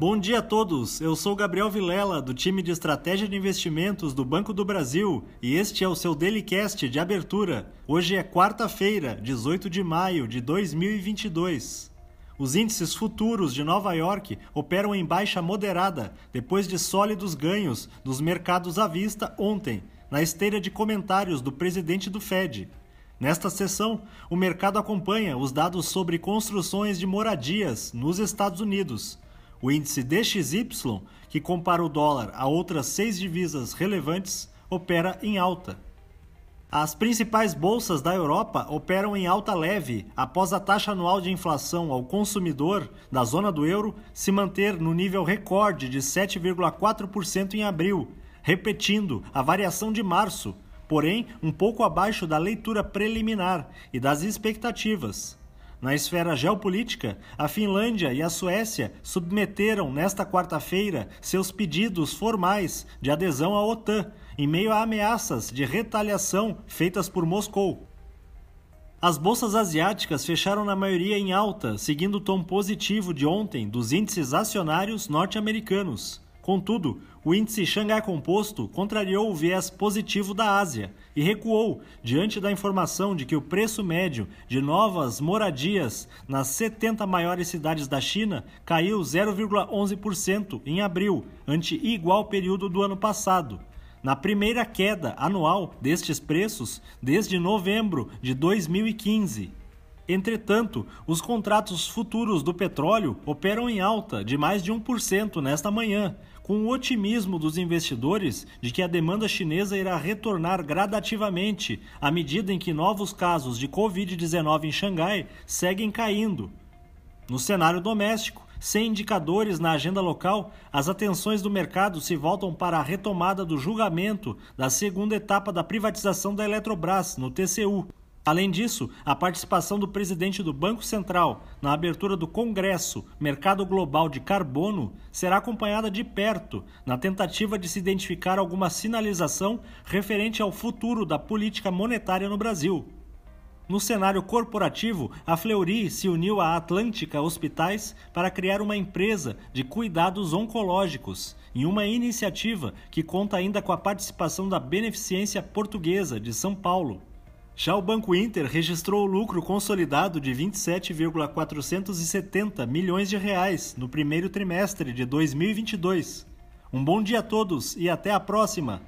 Bom dia a todos, eu sou Gabriel Vilela, do time de Estratégia de Investimentos do Banco do Brasil, e este é o seu Dailycast de abertura. Hoje é quarta-feira, 18 de maio de 2022. Os índices futuros de Nova York operam em baixa moderada depois de sólidos ganhos dos mercados à vista ontem, na esteira de comentários do presidente do Fed. Nesta sessão, o mercado acompanha os dados sobre construções de moradias nos Estados Unidos o índice DXY, que compara o dólar a outras seis divisas relevantes, opera em alta. As principais bolsas da Europa operam em alta leve após a taxa anual de inflação ao consumidor da zona do euro se manter no nível recorde de 7,4% em abril, repetindo a variação de março, porém um pouco abaixo da leitura preliminar e das expectativas. Na esfera geopolítica, a Finlândia e a Suécia submeteram nesta quarta-feira seus pedidos formais de adesão à OTAN, em meio a ameaças de retaliação feitas por Moscou. As bolsas asiáticas fecharam na maioria em alta, seguindo o tom positivo de ontem dos índices acionários norte-americanos. Contudo, o índice Xangai Composto contrariou o viés positivo da Ásia e recuou diante da informação de que o preço médio de novas moradias nas 70 maiores cidades da China caiu 0,11% em abril, ante igual período do ano passado. Na primeira queda anual destes preços desde novembro de 2015. Entretanto, os contratos futuros do petróleo operam em alta de mais de 1% nesta manhã, com o otimismo dos investidores de que a demanda chinesa irá retornar gradativamente à medida em que novos casos de Covid-19 em Xangai seguem caindo. No cenário doméstico, sem indicadores na agenda local, as atenções do mercado se voltam para a retomada do julgamento da segunda etapa da privatização da Eletrobras no TCU, Além disso, a participação do presidente do Banco Central na abertura do Congresso Mercado Global de Carbono será acompanhada de perto na tentativa de se identificar alguma sinalização referente ao futuro da política monetária no Brasil. No cenário corporativo, a Fleury se uniu à Atlântica Hospitais para criar uma empresa de cuidados oncológicos, em uma iniciativa que conta ainda com a participação da Beneficência Portuguesa de São Paulo. Já o Banco Inter registrou lucro consolidado de 27,470 milhões de reais no primeiro trimestre de 2022. Um bom dia a todos e até a próxima!